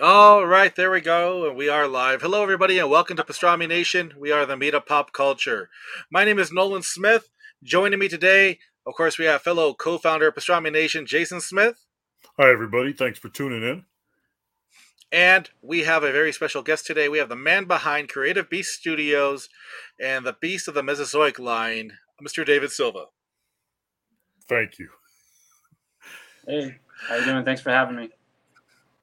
All right, there we go. and We are live. Hello, everybody, and welcome to Pastrami Nation. We are the meat of pop culture. My name is Nolan Smith. Joining me today, of course, we have fellow co founder of Pastrami Nation, Jason Smith. Hi, everybody. Thanks for tuning in. And we have a very special guest today. We have the man behind Creative Beast Studios and the beast of the Mesozoic line, Mr. David Silva. Thank you. Hey, how you doing? Thanks for having me.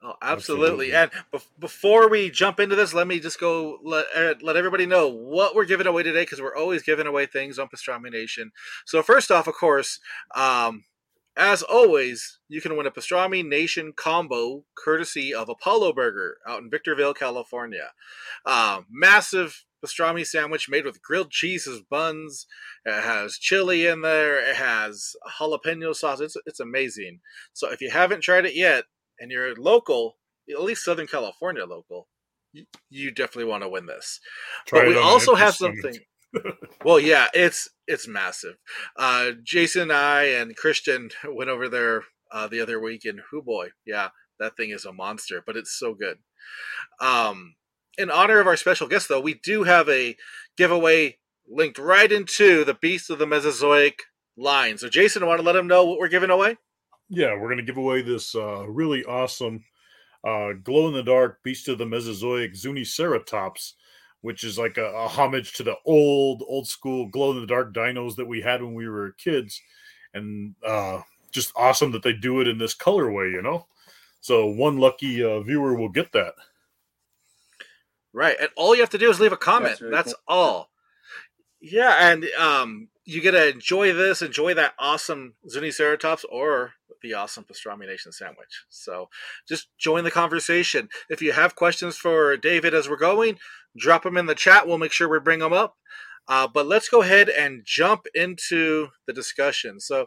Oh, absolutely. absolutely. And be- before we jump into this, let me just go let, uh, let everybody know what we're giving away today because we're always giving away things on Pastrami Nation. So, first off, of course, um, as always, you can win a Pastrami Nation combo courtesy of Apollo Burger out in Victorville, California. Uh, massive pastrami sandwich made with grilled cheese as buns. It has chili in there. It has jalapeno sauce. It's, it's amazing. So if you haven't tried it yet, and you're local, at least Southern California local, you, you definitely want to win this. Try but we also have something. well, yeah, it's it's massive. Uh, Jason and I and Christian went over there uh, the other week, and who boy, yeah, that thing is a monster, but it's so good. Um, in honor of our special guest, though, we do have a giveaway linked right into the Beast of the Mesozoic line. So, Jason, I want to let him know what we're giving away yeah, we're going to give away this uh, really awesome uh, glow in the dark Beast of the Mesozoic Zuniceratops, which is like a, a, homage to the old, old school glow in the dark dinos that we had when we were kids. And uh, just awesome that they do it in this colorway, you know? So one lucky uh, viewer will get that. Right. And all you have to do is leave a comment. That's, really That's cool. all. Yeah. And um, you get to enjoy this, enjoy that awesome Zuni Zuniceratops or the awesome pastrami nation sandwich. So just join the conversation. If you have questions for David as we're going, drop them in the chat. We'll make sure we bring them up. Uh, but let's go ahead and jump into the discussion. So,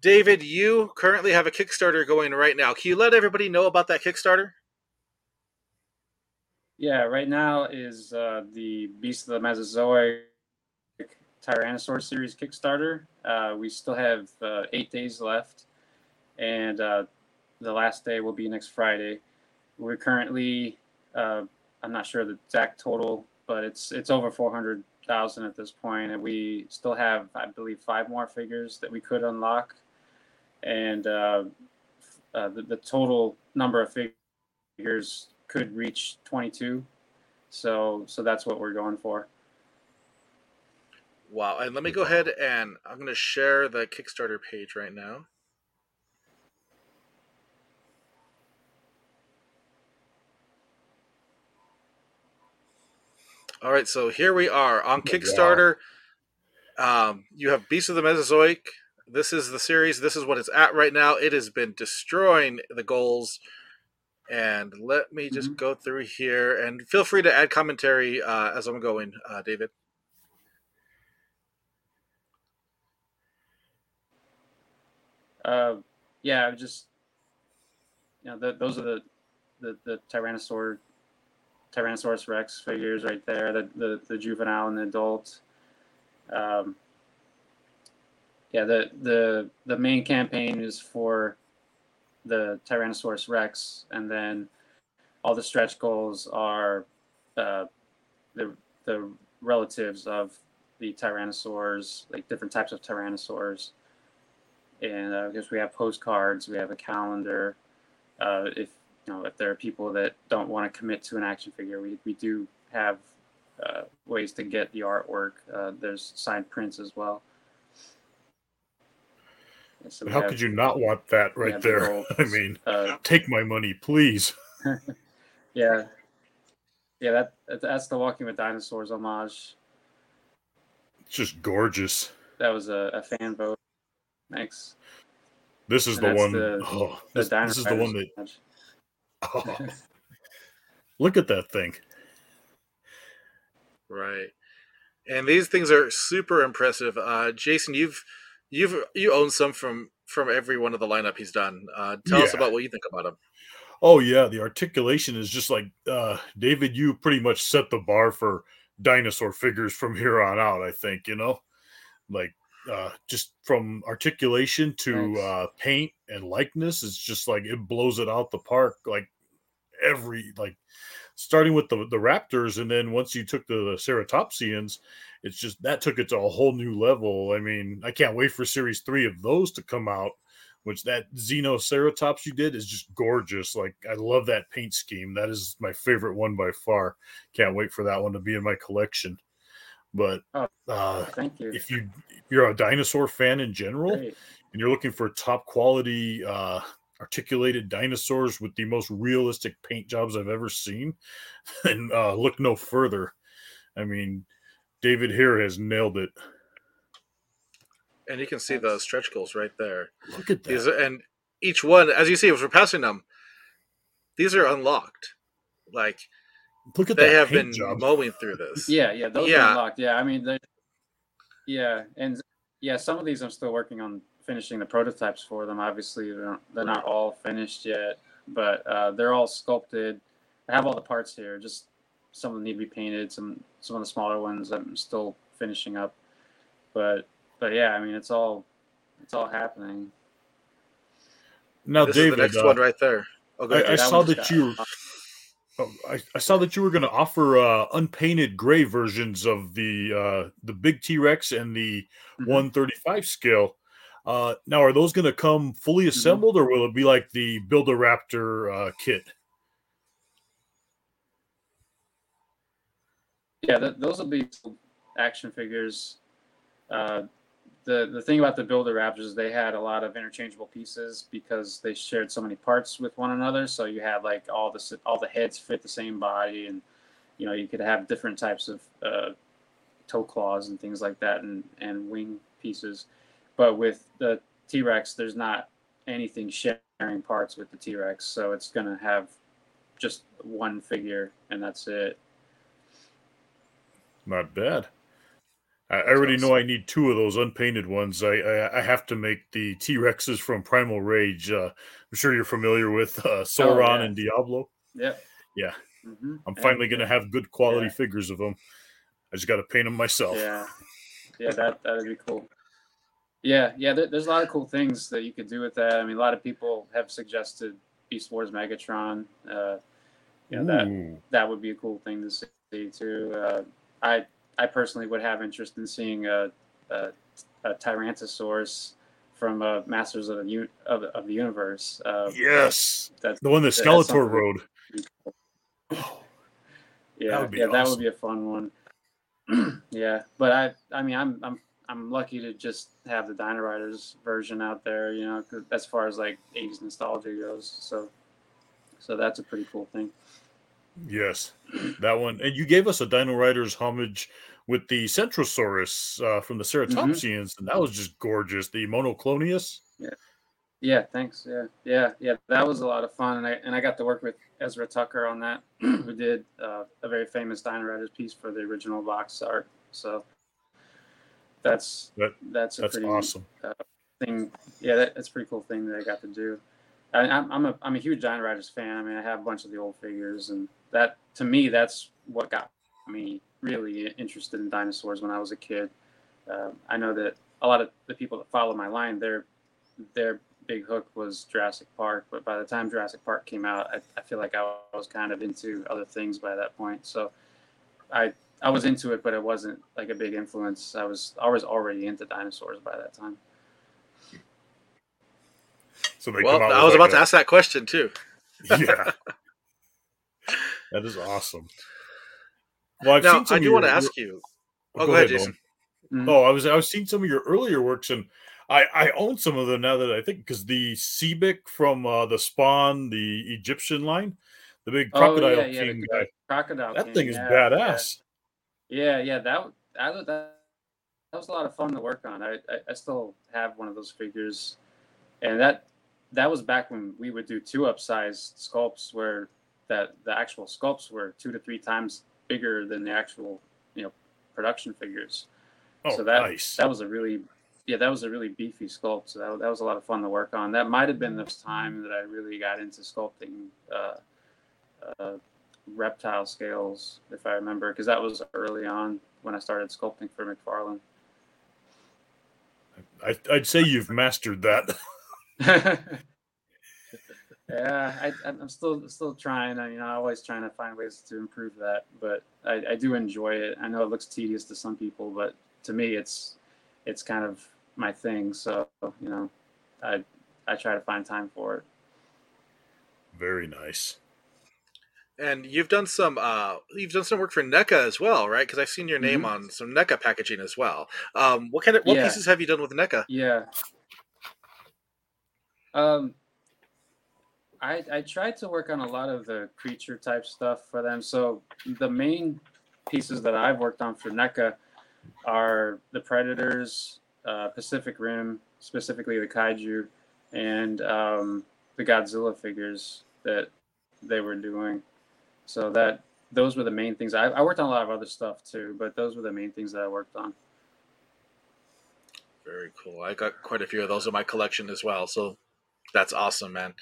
David, you currently have a Kickstarter going right now. Can you let everybody know about that Kickstarter? Yeah, right now is uh, the Beast of the Mesozoic Tyrannosaur series Kickstarter. Uh, we still have uh, eight days left and uh, the last day will be next Friday. We're currently, uh, I'm not sure the exact total, but it's it's over 400,000 at this point, and we still have, I believe, five more figures that we could unlock, and uh, uh the, the total number of figures could reach 22. So so that's what we're going for. Wow. And let me go ahead and I'm going to share the Kickstarter page right now. All right, so here we are on Kickstarter. Um, you have Beast of the Mesozoic. This is the series. This is what it's at right now. It has been destroying the goals. And let me just mm-hmm. go through here and feel free to add commentary uh, as I'm going, uh, David. Uh, yeah, just you know, the, those are the the, the Tyrannosaur Tyrannosaurus Rex figures right there, the, the, the juvenile and the adult. Um, yeah, the, the, the main campaign is for the Tyrannosaurus Rex, and then all the stretch goals are uh, the, the relatives of the tyrannosaurs, like different types of tyrannosaurs. And uh, I guess we have postcards, we have a calendar. Uh, if you know, if there are people that don't want to commit to an action figure, we, we do have uh, ways to get the artwork. Uh, there's signed prints as well. So How have, could you not want that right there? I mean, uh, take my money, please. yeah, yeah. That that's the Walking with Dinosaurs homage. It's just gorgeous. That was a, a fan vote. Thanks. This is and the one. The, oh, the this, this is the one that. Oh, look at that thing. Right. And these things are super impressive. Uh, Jason, you've you've you own some from from every one of the lineup he's done. Uh, tell yeah. us about what you think about them. Oh yeah, the articulation is just like uh, David. You pretty much set the bar for dinosaur figures from here on out. I think you know, like uh, just from articulation to nice. uh, paint and likeness it's just like it blows it out the park. Like every like starting with the the Raptors, and then once you took the, the Ceratopsians, it's just that took it to a whole new level. I mean, I can't wait for Series Three of those to come out. Which that Xenoceratops you did is just gorgeous. Like I love that paint scheme. That is my favorite one by far. Can't wait for that one to be in my collection. But Oh, uh, Thank you. if you if you're a dinosaur fan in general, Great. and you're looking for top quality uh, articulated dinosaurs with the most realistic paint jobs I've ever seen, then uh, look no further. I mean, David here has nailed it. And you can see the stretch goals right there. Look at These that. are, and each one, as you see, as we're passing them, these are unlocked. Like Look at they that have been job. mowing through this. Yeah, yeah, those Yeah. are unlocked. Yeah, I mean, yeah, and yeah, some of these I'm still working on finishing the prototypes for them. Obviously, they're not, they're not all finished yet, but uh, they're all sculpted. I have all the parts here. Just some of them need to be painted. Some some of the smaller ones I'm still finishing up. But but yeah, I mean, it's all it's all happening. Now, this David, is the next uh, one right there. Oh, go I, I saw one's that got- you. Oh, I, I saw that you were going to offer uh, unpainted gray versions of the uh, the big T Rex and the Mhm. 135 scale. Uh, now, are those going to come fully assembled, or will it be like the Build a Raptor uh, kit? Yeah, th- those will be action figures. The the thing about the Build a Raptors is they had a lot of interchangeable pieces because they shared so many parts with one another. So you had like all the all the heads fit the same body, and you know you could have different types of uh, toe claws and things like that, and and wing pieces. But with the T Rex, there's not anything sharing parts with the T Rex, so it's gonna have just one figure, and that's it. Not bad. I, I already know. I need two of those unpainted ones. I I, I have to make the T Rexes from Primal Rage. Uh, I'm sure you're familiar with uh, Sauron Oh, yeah. and Diablo. Yep. Yeah. hmm I'm finally going to have good quality Yeah. figures of them. I just got to paint them myself. Yeah, yeah, that that'd be cool. Yeah, yeah. There, there's a lot of cool things that you could do with that. I mean, a lot of people have suggested Beast Wars Megatron. Uh, you know that Ooh. that would be a cool thing to see too. Uh, I I personally would have interest in seeing a, a, a Tyrannosaurus from uh, Masters of the U- of, of the Universe. Uh, Yes, that's the one that that's Skeletor something- rode. Yeah, would be yeah, that would be a fun one. yeah, but I, I mean, I'm, I'm, I'm lucky to just have the Dino Riders version out there. You know, as far as like '80s nostalgia goes, so, so that's a pretty cool thing. Yes, that one. And you gave us a Dino Riders homage with the Centrosaurus uh, from the Mm-hmm. Ceratopsians, and that was just gorgeous. The Monoclonius. Yeah, Yeah. thanks. Yeah, yeah, yeah. That was a lot of fun, and I and I got to work with Ezra Tucker on that, who did uh, a very famous Dino Riders piece for the original box art. So that's That- that's a That's pretty awesome. thing. Yeah, that, that's a pretty cool thing that I got to do. I, I'm I'm a I'm a huge Dino Riders fan. I mean, I have a bunch of the old figures, and that to me, that's what got me really interested in dinosaurs when I was a kid. Um, I know that a lot of the people that follow my line, their their big hook was Jurassic Park, but by the time Jurassic Park came out, I, I feel like I was kind of into other things by that point. So I I was into it, but it wasn't like a big influence. I was I was already into dinosaurs by that time. So they Well, come out I was like about to ask that question too. Yeah, that is awesome. Well, I've now, seen some I of do want to your- ask you. Oh, Oh, go ahead, Nolan. Jason. Mhm. Oh, I was I was seeing some of your earlier works, and I I own some of them now that I think because the Sobek from uh, the Spawn, the Egyptian line, the big Oh, crocodile yeah, yeah, the king guy- guy. Crocodile. That King, thing is yeah, badass. Yeah, yeah, that that that, that was a lot of fun to work on. I, I I still have one of those figures, and that that was back when we would do two upsized sculpts where that the actual sculpts were two to three times bigger than the actual you know production figures. Oh, so that nice. that was a really yeah that was a really beefy sculpt. So that, that was a lot of fun to work on. That might have been the time that I really got into sculpting. Uh, uh, reptile scales, if I remember, because that was early on when I started sculpting for McFarlane. I, I'd say you've mastered that. yeah, I, I'm still still trying. I, You know, I'm always trying to find ways to improve that. But I, I do enjoy it. I know it looks tedious to some people, but to me, it's it's kind of my thing. So you know, I I try to find time for it. Very nice. And you've done some uh, you've done some work for NECA as well, right? Because I've seen your name Mhm. on some NECA packaging as well. Um, what kind of what Yeah. pieces have you done with NECA? Yeah. Um, I I tried to work on a lot of the creature type stuff for them. So the main pieces that I've worked on for NECA are the Predators, uh, Pacific Rim, specifically the Kaiju, and um, the Godzilla figures that they were doing. So that those were the main things. I, I worked on a lot of other stuff too, but those were the main things that I worked on. Very cool. I got quite a few of those in my collection as well. So that's awesome, man.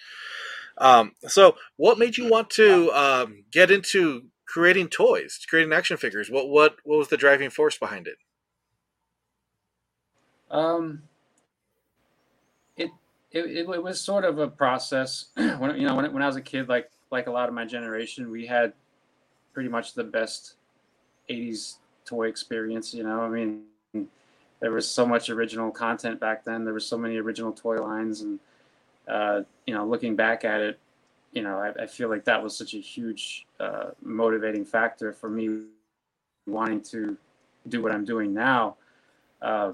Um, so what made you want to um, get into creating toys, creating action figures? What what what was the driving force behind it? Um, it, it it was sort of a process. when you know when when I was a kid, like like a lot of my generation, we had pretty much the best '80s toy experience. You know, I mean, there was so much original content back then. There was so many original toy lines, and uh, you know, looking back at it, you know, I, I feel like that was such a huge uh, motivating factor for me wanting to do what I'm doing now. Uh,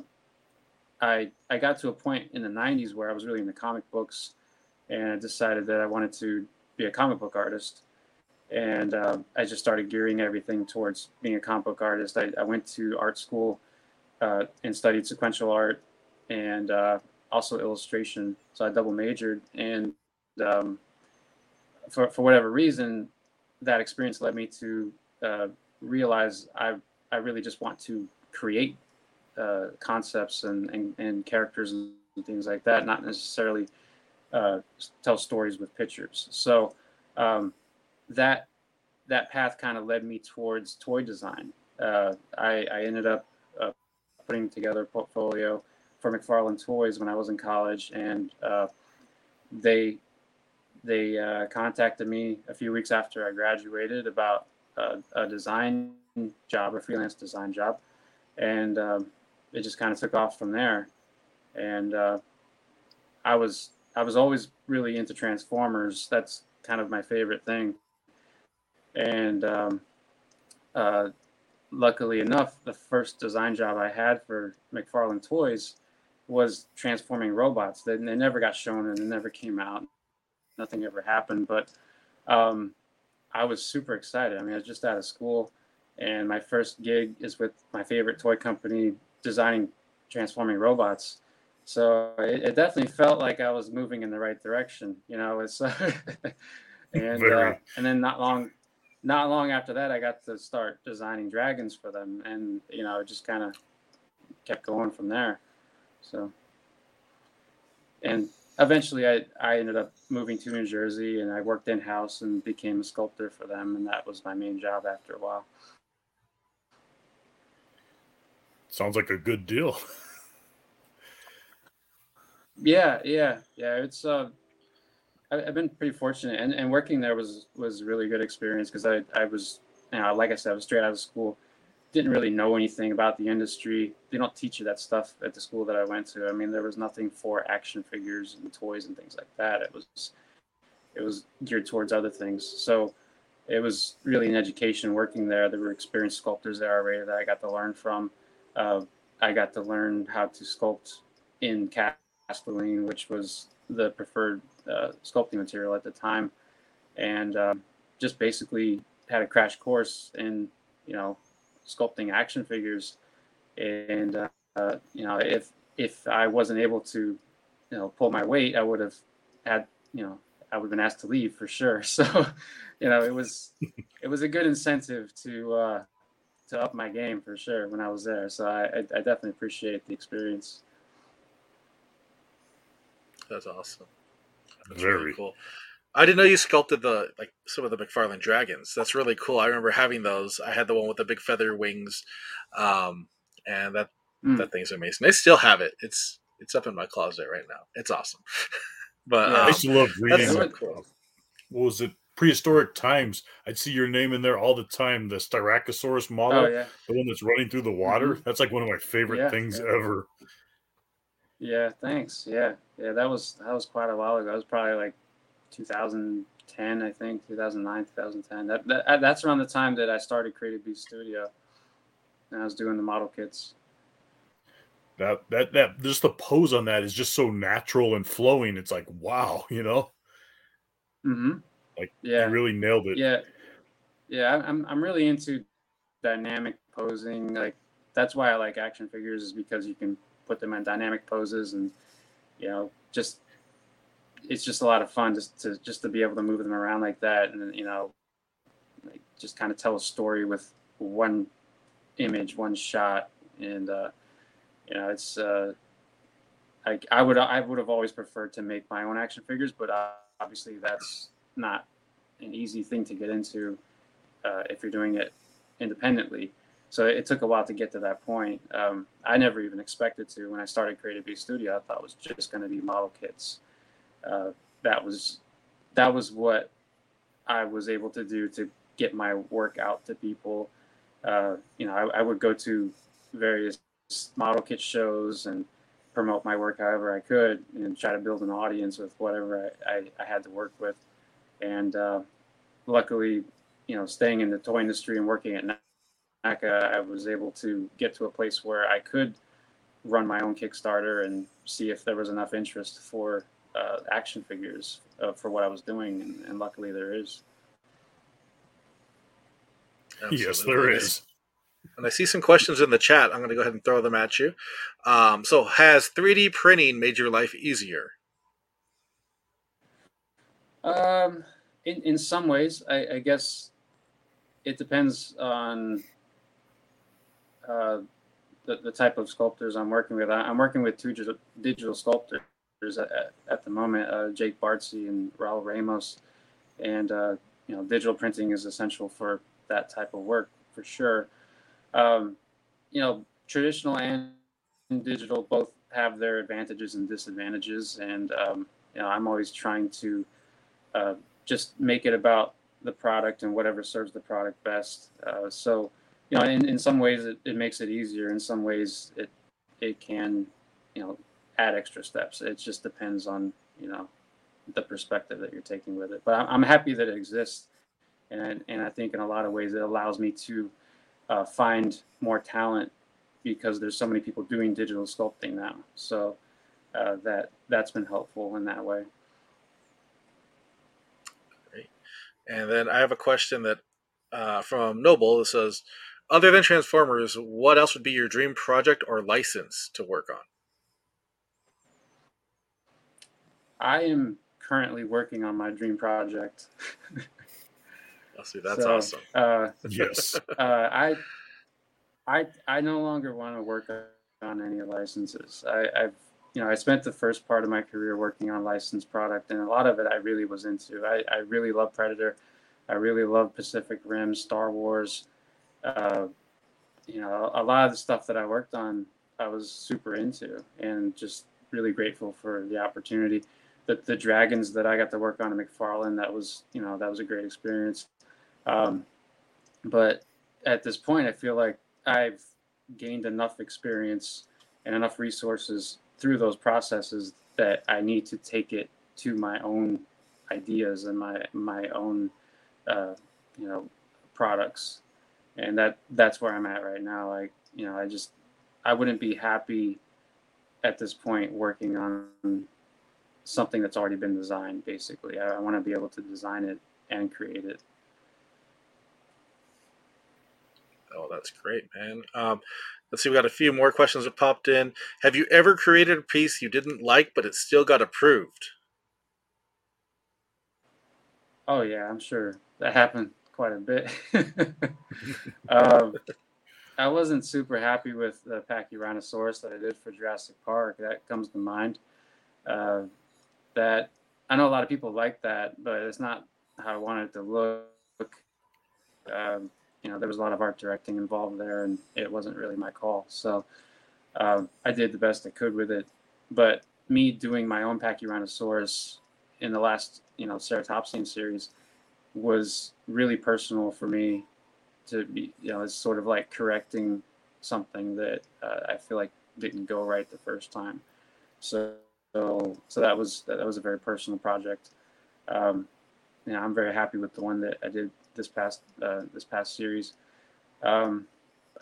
I I got to a point in the '90s where I was really into comic books, and I decided that I wanted to be a comic book artist. And uh, I just started gearing everything towards being a comic book artist. I, I went to art school uh, and studied sequential art and uh, also illustration. So I double majored, and um, for for whatever reason, that experience led me to uh, realize I I really just want to create uh, concepts and, and, and characters and things like that, not necessarily uh, tell stories with pictures. So um, that that path kind of led me towards toy design. Uh, I, I ended up uh, putting together a portfolio for McFarlane Toys when I was in college, and uh, they they uh, contacted me a few weeks after I graduated about a, a design job, a freelance design job, and um, it just kind of took off from there. And uh, I was I was always really into Transformers. That's kind of my favorite thing. And um, uh, luckily enough, the first design job I had for McFarlane Toys was transforming robots. They, they never got shown and it never came out. Nothing ever happened. But um, I was super excited. I mean, I was just out of school, and my first gig is with my favorite toy company designing transforming robots. So it, it definitely felt like I was moving in the right direction. You know, it's and uh, and then not long not long after that, I got to start designing dragons for them, and you know, it just kind of kept going from there. So, and eventually, I I ended up moving to New Jersey, and I worked in house and became a sculptor for them, and that was my main job after a while. Sounds like a good deal. Yeah, yeah, yeah. It's uh, I, I've been pretty fortunate, and, and working there was was a really good experience because I I was, you know, like I said, I was straight out of school, didn't really know anything about the industry. They don't teach you that stuff at the school that I went to. I mean, there was nothing for action figures and toys and things like that. It was it was geared towards other things. So it was really an education working there. There were experienced sculptors there already that I got to learn from. Uh, I got to learn how to sculpt in Castilene, which was the preferred uh, sculpting material at the time, and um, just basically had a crash course in you know sculpting action figures. And uh, uh, you know, if if I wasn't able to, you know, pull my weight, I would have had you know I would have been asked to leave for sure. So, you know, it was it was a good incentive to uh, to up my game for sure when I was there. So I, I, I definitely appreciate the experience. That's awesome. That's Very. really cool. I didn't know you sculpted the like some of the McFarlane dragons. That's really cool. I remember having those. I had the one with the big feather wings, um, and that Mm. that thing's amazing. I still have it. It's it's up in my closet right now. It's awesome. But Yeah. I um, used to love reading. so uh, cool. what was it? Prehistoric times. I'd see your name in there all the time. The Styracosaurus model, Oh yeah, the one that's running through the water. That's like one of my favorite Yeah. things Yeah. ever. yeah. Thanks. Yeah, yeah. That was that was quite a while ago. It was probably like 2010, I think, 2009, 2010. That, that that's around the time that I started Creative Beast Studio, and I was doing the model kits. That that that just the pose on that is just so natural and flowing. It's like wow, you know, Mm-hmm. Like, yeah, you really nailed it. Yeah, yeah. I'm I'm really into dynamic posing. Like that's why I like action figures is because you can put them in dynamic poses and you know just it's just a lot of fun just to just to be able to move them around like that and you know like just kind of tell a story with one image, one shot, and uh, you know it's. Uh, I, I would I would have always preferred to make my own action figures, but obviously that's not an easy thing to get into uh, if you're doing it independently. So it took a while to get to that point. Um, I never even expected to. When I started Creative Beast Studio, I thought it was just going to be model kits. Uh, that was that was what I was able to do to get my work out to people. Uh, you know, I, I would go to various model kit shows and promote my work however I could and try to build an audience with whatever I, I, I had to work with. And uh, luckily, you know, staying in the toy industry and working at NECA, I was able to get to a place where I could run my own Kickstarter and see if there was enough interest for uh, action figures uh, for what I was doing. And, and luckily, there is. Yes, Absolutely. there And I- And I see some questions in the chat. I'm going to go ahead and throw them at you. Um, so, has 3D printing made your life easier? Um, in in some ways, I, I guess it depends on uh, the the type of sculptors I'm working with. I, I'm working with two digital, digital sculptors at, at the moment, uh, Jake Bartzi and Raul Ramos, and uh, you know, digital printing is essential for that type of work for sure. Um, you know, traditional and digital both have their advantages and disadvantages, and um, you know, I'm always trying to uh, just make it about the product and whatever serves the product best. Uh, so, you know, in, in some ways it, it makes it easier. In some ways it it can, you know, add extra steps. It just depends on you know the perspective that you're taking with it. But I'm, happy that it exists, and and I think in a lot of ways it allows me to uh, find more talent because there's so many people doing digital sculpting now. So uh, that that's been helpful in that way. And then I have a question that uh, from Noble that says, other than Transformers, what else would be your dream project or license to work on? I am currently working on my dream project. I'll see. That's So, awesome. Uh, Yes. uh, I, I, I no longer want to work on any licenses. I, I've, you know, I spent the first part of my career working on licensed product, and a lot of it I really was into. I, I really love Predator. I really love Pacific Rim, Star Wars. Uh, you know, a lot of the stuff that I worked on, I was super into, and just really grateful for the opportunity. The, the dragons that I got to work on at McFarlane, that was, you know, that was a great experience. Um, but at this point, I feel like I've gained enough experience and enough resources through those processes that I need to take it to my own ideas and my my own uh, you know products, and that that's where I'm at right now. Like you know, I just I wouldn't be happy at this point working on something that's already been designed. Basically, I, I want to be able to design it and create it. Oh, that's great, man. Um, let's see. We got a few more questions that popped in. Have you ever created a piece you didn't like, but it still got approved? Oh yeah, I'm sure that happened quite a bit. um, I wasn't super happy with the Pachyrhinosaurus that I did for Jurassic Park. That comes to mind. Uh, that I know a lot of people like that, but it's not how I wanted it to look. Um, you know, there was a lot of art directing involved there, and it wasn't really my call. So um, I did the best I could with it. But me doing my own Pachyrhinosaurus in the last, you know, Ceratopsian series was really personal for me to be, you know, it's sort of like correcting something that uh, I feel like didn't go right the first time. So, so, so that was that was a very personal project. Um, yeah, I'm very happy with the one that I did this past uh, this past series. Um,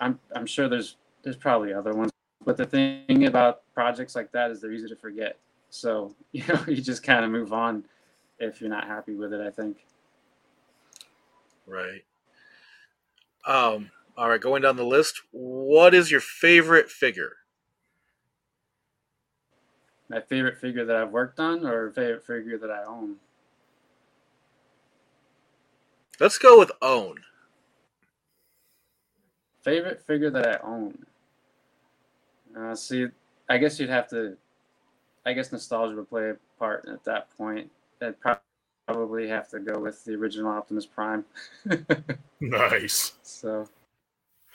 I'm I'm sure there's there's probably other ones, but the thing about projects like that is they're easy to forget. So you know you just kind of move on if you're not happy with it. I think. Right. Um. All right. Going down the list, what is your favorite figure? My favorite figure that I've worked on, or favorite figure that I own. Let's go with own. Favorite figure that I own. Uh, see, I guess you'd have to. I guess nostalgia would play a part at that point. I'd probably have to go with the original Optimus Prime. nice. So,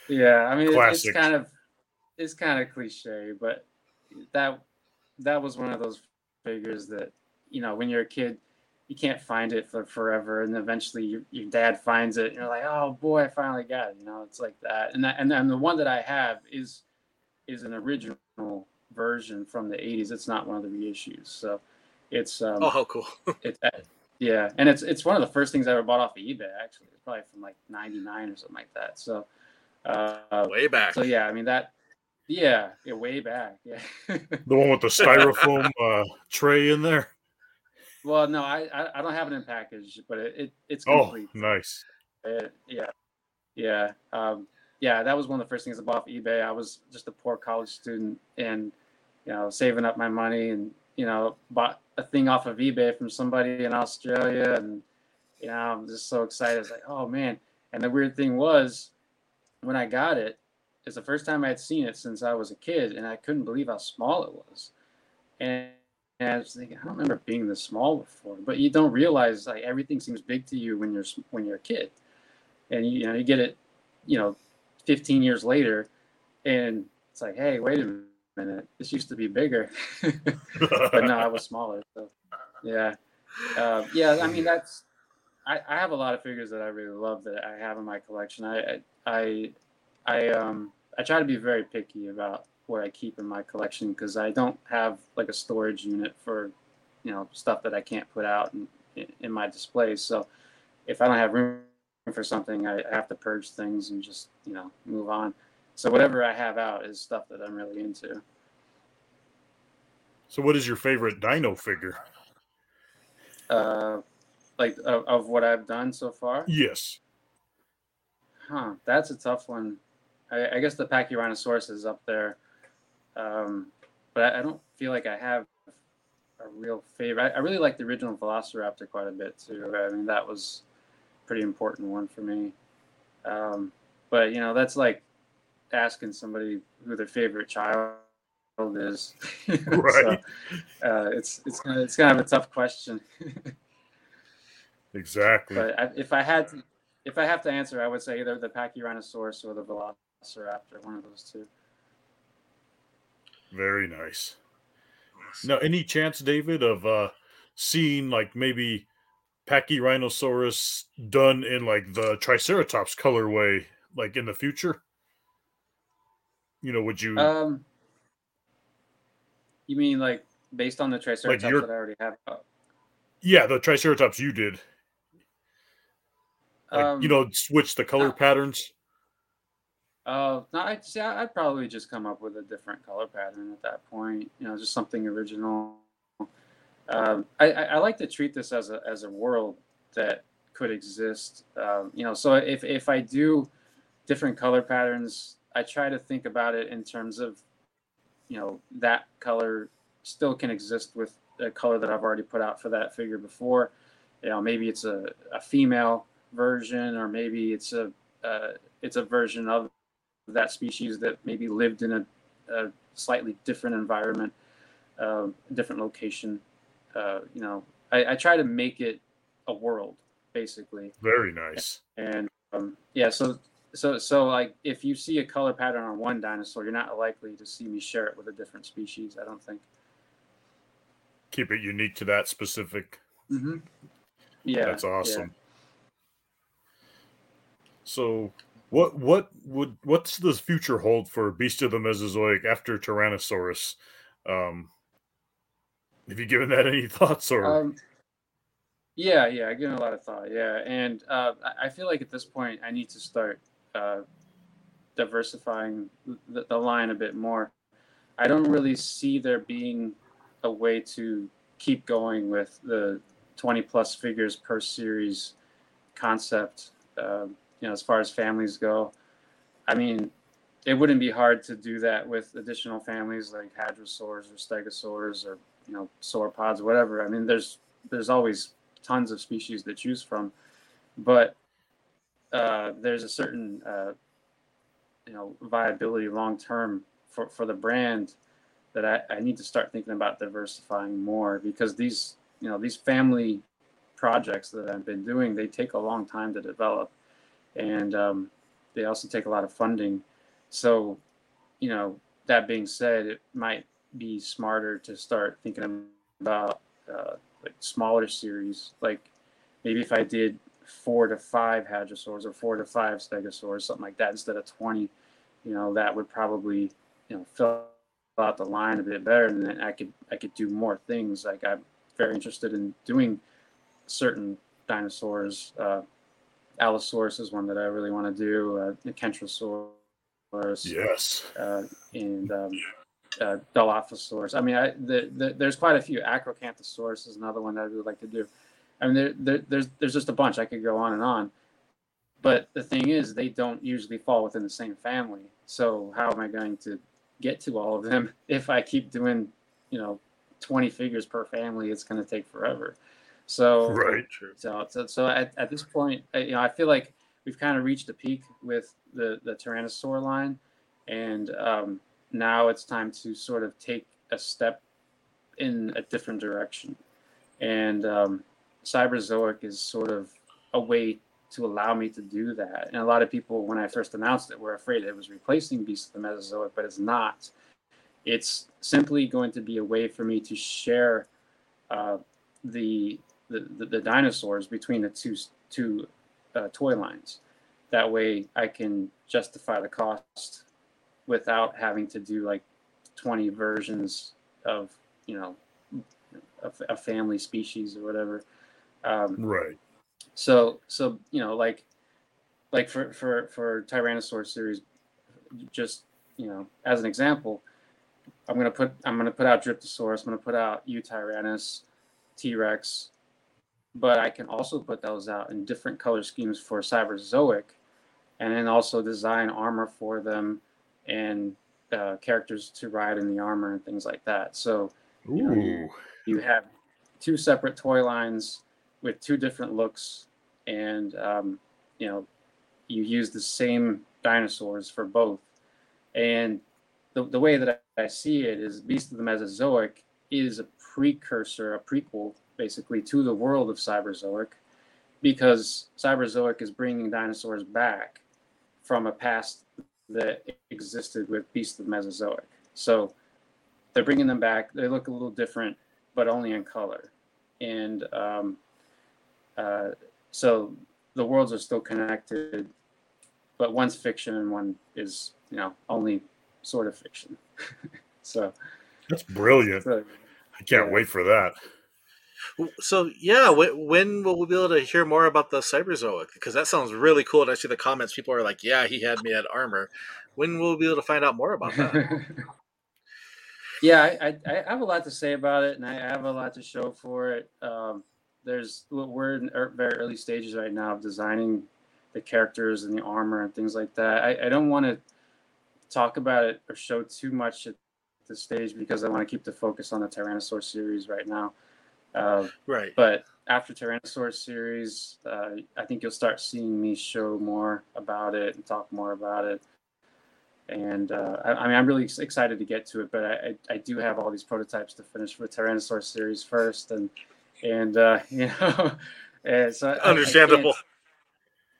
yeah, I mean, it's, it's kind of it's kind of cliche, but that that was one of those figures that you know when you're a kid you can't find it for forever and eventually your, your dad finds it and you're like oh boy i finally got it you know it's like that. And that and then the one that i have is is an original version from the 80s it's not one of the reissues so it's um oh how cool. it's yeah and it's it's one of the first things i ever bought off of ebay actually it's probably from like 99 or something like that so uh way back. so yeah i mean that yeah yeah way back yeah the one with the styrofoam uh tray in there well, no, I, I, I don't have it in package, but it, it it's oh, complete. Oh, nice. It, yeah, yeah, um, yeah. That was one of the first things I bought off eBay. I was just a poor college student, and you know, saving up my money, and you know, bought a thing off of eBay from somebody in Australia, and you know, I'm just so excited. It's like, oh man! And the weird thing was, when I got it, it's the first time I had seen it since I was a kid, and I couldn't believe how small it was. And and I was thinking, I don't remember being this small before, but you don't realize like everything seems big to you when you're when you're a kid, and you, know you get it, you know, 15 years later, and it's like, hey, wait a minute, this used to be bigger, but no, I was smaller. So yeah, uh, yeah. I mean, that's I, I have a lot of figures that I really love that I have in my collection. I I I um I try to be very picky about what I keep in my collection because I don't have like a storage unit for, you know, stuff that I can't put out in, in my displays. So if I don't have room for something, I have to purge things and just, you know, move on. So whatever I have out is stuff that I'm really into. So what is your favorite dino figure? Uh, like of, of what I've done so far? Yes. Huh, that's a tough one. I, I guess the Pachyrhinosaurus is up there. Um, but I, I, don't feel like I have a real favorite. I, I, really like the original Velociraptor quite a bit too. I mean, that was a pretty important one for me. Um, but you know, that's like asking somebody who their favorite child is. right. so, uh, it's it's kind of it's kind of a tough question. exactly. But I, if I had to, if I have to answer, I would say either the Pachyrhinosaurus or the Velociraptor, one of those two. Very nice. Now, any chance, David, of uh seeing like maybe Pachyrhinosaurus done in like the Triceratops colorway, like in the future? You know, would you? Um, you mean like based on the Triceratops like that I already have? Yeah, the Triceratops you did. Like, um, you know, switch the color uh, patterns. Oh, no, I'd say I'd probably just come up with a different color pattern at that point. You know, just something original. Um, I, I, like to treat this as a as a world that could exist. Um, you know, so if if I do different color patterns, I try to think about it in terms of, you know, that color still can exist with a color that I've already put out for that figure before. You know, maybe it's a, a female version, or maybe it's a uh, it's a version of that species that maybe lived in a, a slightly different environment, uh, different location. Uh, you know, I, I, try to make it a world, basically. Very nice. And um, yeah, so so so like if you see a color pattern on one dinosaur, you're not likely to see me share it with a different species. I don't think. keep it unique to that specific. Mm-hmm. Yeah, That's awesome. yeah. So, what what would what's the future hold for Beast of the Mesozoic after Tyrannosaurus? Um, have you given that any thoughts or? Um, yeah, yeah, I give a lot of thought. Yeah, and uh, I- I feel like at this point I need to start uh, diversifying the, the line a bit more. I don't really see there being a way to keep going with the 20 plus figures per series concept. Um, you know, as far as families go, I mean, it wouldn't be hard to do that with additional families like hadrosaurs or stegosaurs or you know sauropods, whatever. I mean, there's there's always tons of species to choose from, but uh, there's a certain uh, you know viability long term for for the brand that I, I need to start thinking about diversifying more because these you know these family projects that I've been doing they take a long time to develop and um, they also take a lot of funding. So you know that being said it might be smarter to start thinking about uh, like smaller series. Like maybe if I did four to five hadrosaurs or four to five stegosaurs something like that instead of 20 you know that would probably you know fill out the line a bit better and then I could I could do more things. Like I'm very interested in doing certain dinosaurs uh, Allosaurus is one that I really want to do uh, Kentrosaurus yes. uh, and um, uh, Dilophosaurus. I mean, I, the, the, there's quite a few. Acrocanthosaurus is another one that I would like to do. I mean, there, there, there's there's just a bunch. I could go on and on. But the thing is, they don't usually fall within the same family. So how am I going to get to all of them if I keep doing, you know, 20 figures per family? It's going to take forever. So Right. True. so, so, so at, at this point, you know, I feel like we've kind of reached a peak with the the Tyrannosaur line, and um, now it's time to sort of take a step in a different direction. And um, Cyberzoic is sort of a way to allow me to do that. And a lot of people, when I first announced it, were afraid it was replacing Beast of the Mesozoic, but it's not. It's simply going to be a way for me to share uh, the the, the, the dinosaurs between the two two uh, toy lines. That way, I can justify the cost without having to do like twenty versions of you know a, a family species or whatever. Um, Right. so so you know like like for for for Tyrannosaurus series, just you know as an example, I'm gonna put I'm gonna put out Dryptosaurus. I'm gonna put out Yutyrannus, T Rex, but I can also put those out in different color schemes for Cyberzoic, and then also design armor for them and uh, characters to ride in the armor and things like that. So Ooh. you have two separate toy lines with two different looks and um, you know you use the same dinosaurs for both and the, the way that I see it is beast of the mesozoic is a precursor a prequel basically to the world of cyberzoic because cyberzoic is bringing dinosaurs back from a past that existed with beast of mesozoic so they're bringing them back they look a little different but only in color and um, uh, so the worlds are still connected, but one's fiction and one is you know only sort of fiction. so, That's brilliant. so I can't yeah. wait for that. So yeah, when will we be able to hear more about the Cyberzoic? Because that sounds really cool. And I see the comments. People are like, "Yeah, he had me at armor." When will we be able to find out more about that? yeah, I, I, I have a lot to say about it, and I have a lot to show for it. Um, there's we're in very early stages right now of designing the characters and the armor and things like that. I, I don't want to talk about it or show too much at this stage because I want to keep the focus on the Tyrannosaur series right now. Uh, right. but after Tyrannosaurus series, uh, I think you'll start seeing me show more about it and talk more about it. And uh, I, I mean, I'm really excited to get to it, but I, I, do have all these prototypes to finish for the Tyrannosaurus series first, and and uh, you know, and so I- I- Understandable. can't-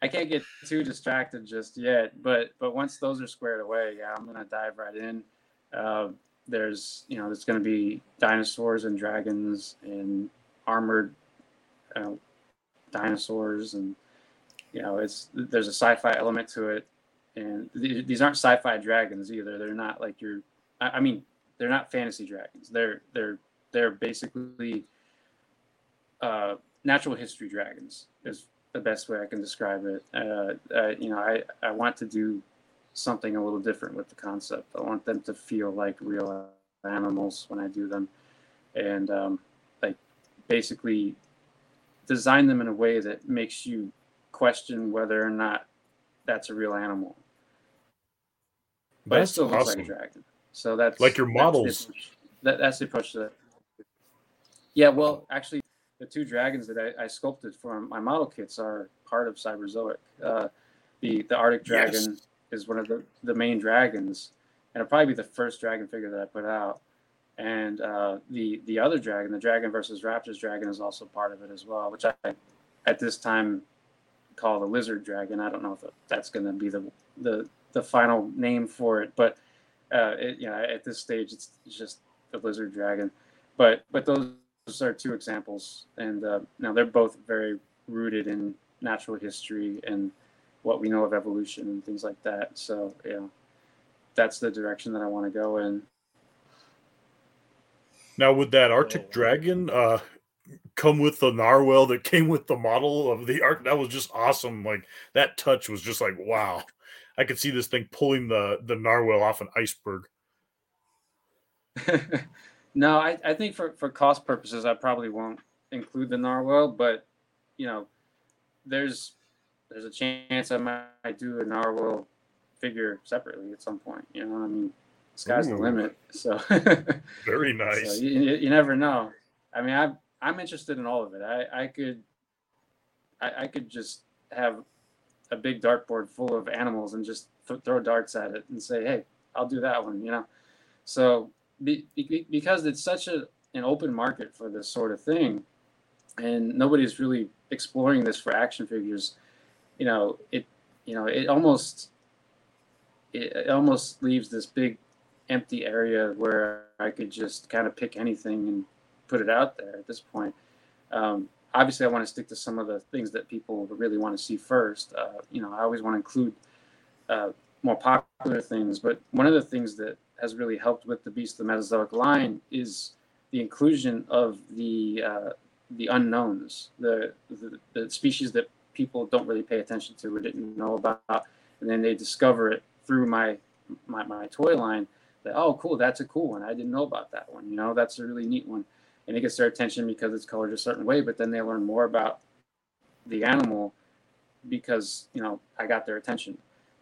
I can't get too distracted just yet, but but once those are squared away, yeah, I'm gonna dive right in. Uh, there's you know there's going to be dinosaurs and dragons and armored uh, dinosaurs and you know it's there's a sci-fi element to it. And th- these aren't sci-fi dragons either. They're not like your I, I mean they're not fantasy dragons. They're they're they're basically uh, natural history dragons is the best way I can describe it. Uh, uh, you know, I, I want to do something a little different with the concept. I want them to feel like real animals when I do them, and um, like basically design them in a way that makes you question whether or not that's a real animal. But That's it still looks awesome. like a dragon. So that's Like your that's the models. That, that's the approach to that. Yeah, well, actually, the two dragons that I, I sculpted for my model kits are part of Cyberzoic. Uh, the the Arctic Yes. Is one of the, the main dragons, and it'll probably be the first dragon figure that I put out. And uh, the the other dragon, the Dragon versus Raptors dragon, is also part of it as well, which I at this time call the Lizard Dragon. I don't know if that's going to be the the the final name for it, but uh, it, you know, at this stage, it's, it's just the Lizard Dragon. But but those are two examples, and uh, now they're both very rooted in natural history and what we know of evolution and things like that. So yeah, that's the direction that I want to go in. Now, would that Arctic dragon uh, come with the narwhal that came with the model of the Arc? That was just awesome. Like that touch was just like wow. I could see this thing pulling the the narwhal off an iceberg. no, I, I think for, for cost purposes, I probably won't include the narwhal, but you know, there's there's a chance I might do a narwhal figure separately at some point. You know, I mean, sky's the limit. So, Very so nice. you, you you never know. I mean, I'm I'm interested in all of it. I I could I, I could just have a big dartboard full of animals and just th- throw darts at it and say, hey, I'll do that one. You know, so be, be, because it's such a an open market for this sort of thing, and nobody's really exploring this for action figures. You know, it you know it almost it, almost leaves this big empty area where I could just kind of pick anything and put it out there at this point. Um, obviously, I want to stick to some of the things that people really want to see first. Uh, you know, I always want to include uh, more popular things, but one of the things that has really helped with the Beast of the Mesozoic line is the inclusion of the uh, the unknowns, the, the the species that people don't really pay attention to or didn't know about, and then they discover it through my my, my toy line. That oh, cool, that's a cool one. I didn't know about that one. You know, that's a really neat one, and it gets their attention because it's colored a certain way. But then they learn more about the animal because you know I got their attention.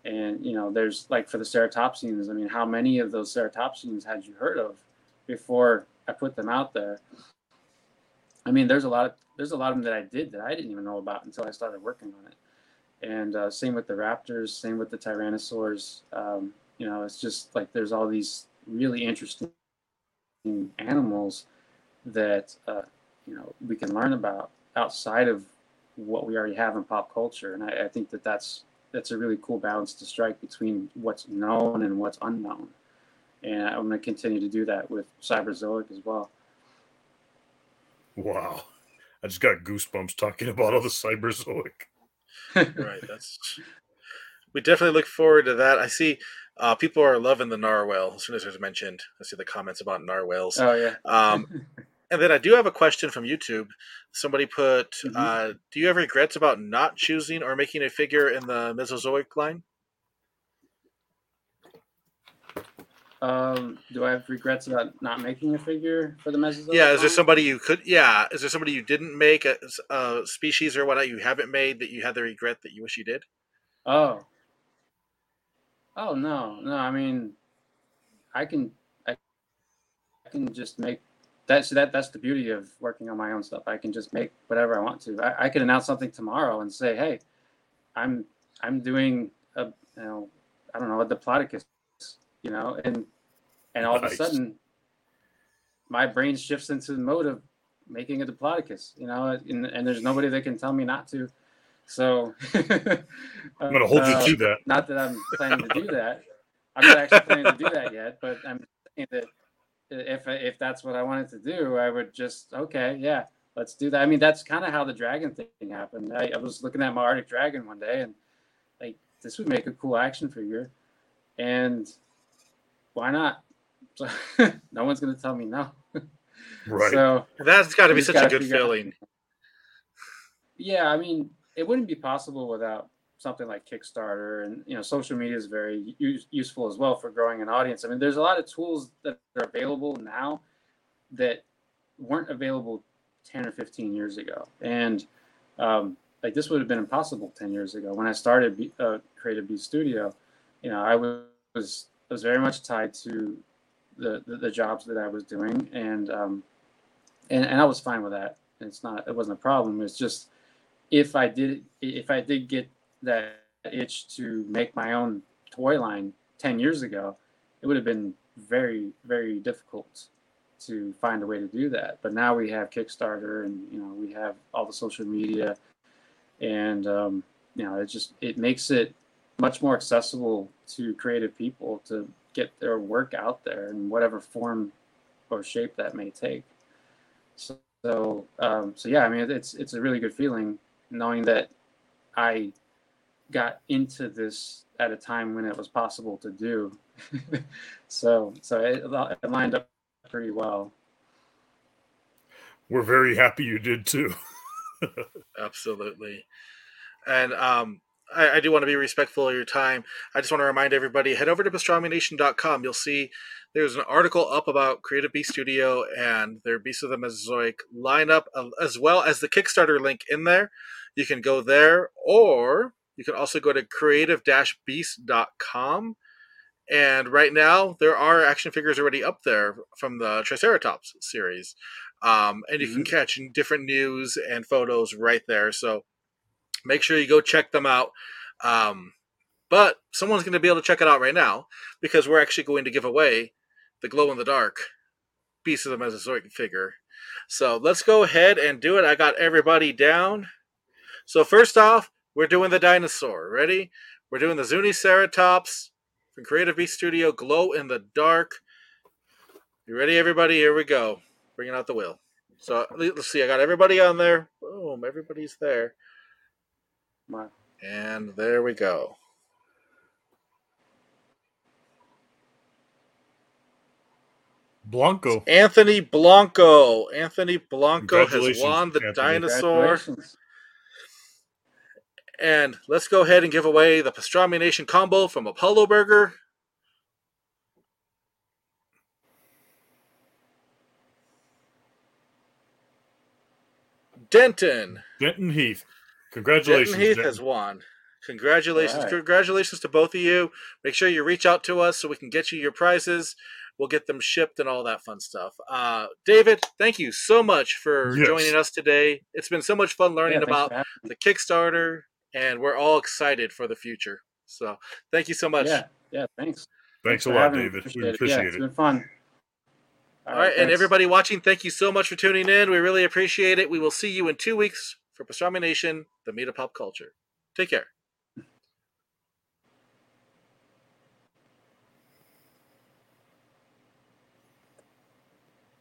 And you know, there's like for the ceratopsians. I mean, how many of those ceratopsians had you heard of before I put them out there? I mean, there's a lot of there's a lot of them that I did that I didn't even know about until I started working on it. And uh, same with the raptors, same with the tyrannosaurs. Um, you know, it's just like there's all these really interesting animals that uh, you know we can learn about outside of what we already have in pop culture, and I, I think that that's that's a really cool balance to strike between what's known and what's unknown. And I'm going to continue to do that with Cyberzoic as well. Wow. I just got goosebumps talking about all the cyberzoic. right. That's we definitely look forward to that. I see uh, people are loving the narwhal as soon as it's mentioned. I see the comments about narwhals. Oh yeah. Um, and then I do have a question from YouTube. Somebody put, Mhm. uh, "Do you have regrets about not choosing or making a figure in the Mesozoic line?" Um, do I have regrets about not making a figure for the Mesozoic? Yeah, is there somebody you could? Yeah, is there somebody you didn't make a, a species or whatnot you haven't made that you had the regret that you wish you did? Oh. Oh no, no. I mean, I can, I, I can just make that's that. That's the beauty of working on my own stuff. I can just make whatever I want to. I, I could announce something tomorrow and say, hey, I'm I'm doing a you know I don't know a Diplodocus, you know, and and all of a sudden, my brain shifts into the mode of making a Diplodocus, you know, and, and there's nobody that can tell me not to. So I'm going to hold uh, you to that. not that I'm planning to do that. I'm not actually planning to do that yet, but I'm saying that if if that's what I wanted to do, I would just okay, yeah, let's do that. I mean, that's kind of how the dragon thing happened. I, I, was looking at my Arctic Dragon one day, and like this would make a cool action figure, and why not? So, no one's gonna tell me no. Right. So that's got to be such a good feeling. Out. Yeah, I mean, it wouldn't be possible without something like Kickstarter, and you know, social media is very use, useful as well for growing an audience. I mean, there's a lot of tools that are available now that weren't available 10 or 15 years ago, and um, like this would have been impossible 10 years ago when I started B, uh, Creative Beast Studio. You know, I was was very much tied to the, the, the jobs that I was doing, and um, and and I was fine with that. It's not it wasn't a problem. It's just if I did if I did get that itch to make my own toy line 10 years ago, it would have been very, very difficult to find a way to do that. But now we have Kickstarter and, you know, we have all the social media and, um, you know, it just, it makes it much more accessible to creative people to get their work out there in whatever form or shape that may take. So, so, um, so yeah, I mean, it's, it's a really good feeling knowing that I got into this at a time when it was possible to do. so so it, it lined up pretty well. We're very happy you did too. Absolutely. And um, I, I, do want to be respectful of your time. I just want to remind everybody head over to pastramination.com. You'll see there's an article up about Creative Beast Studio and their Beast of the Mesozoic lineup, as well as the Kickstarter link in there. You can go there, or you can also go to creative-beast.com. And right now, there are action figures already up there from the Triceratops series. Um, and you mm-hmm. can catch different news and photos right there. So make sure you go check them out. Um, but someone's going to be able to check it out right now because we're actually going to give away the glow in the dark piece of the Mesozoic figure. So let's go ahead and do it. I got everybody down. So, first off, we're doing the dinosaur. Ready? We're doing the Zuniceratops from Creative Beast Studio, Glow in the Dark. You ready, everybody? Here we go. Bringing out the wheel. So let's see. I got everybody on there. Boom. Everybody's there. Wow. And there we go. Blanco. Anthony Blanco. Anthony Blanco has won the Anthony. dinosaur. And let's go ahead and give away the Pastrami Nation combo from Apollo Burger. Denton. Denton Heath. Congratulations. Denton Heath Denton. has won. Congratulations. Right. Congratulations to both of you. Make sure you reach out to us so we can get you your prizes. We'll get them shipped and all that fun stuff. Uh, David, thank you so much for yes. joining us today. It's been so much fun learning yeah, about the Kickstarter, and we're all excited for the future. So thank you so much. Yeah, yeah, thanks. Thanks, thanks a lot, David. Appreciate we appreciate it. Yeah, it's been fun. All, all right, and everybody watching, thank you so much for tuning in. We really appreciate it. We will see you in two weeks for Pastrami Nation, the meat of pop culture. Take care.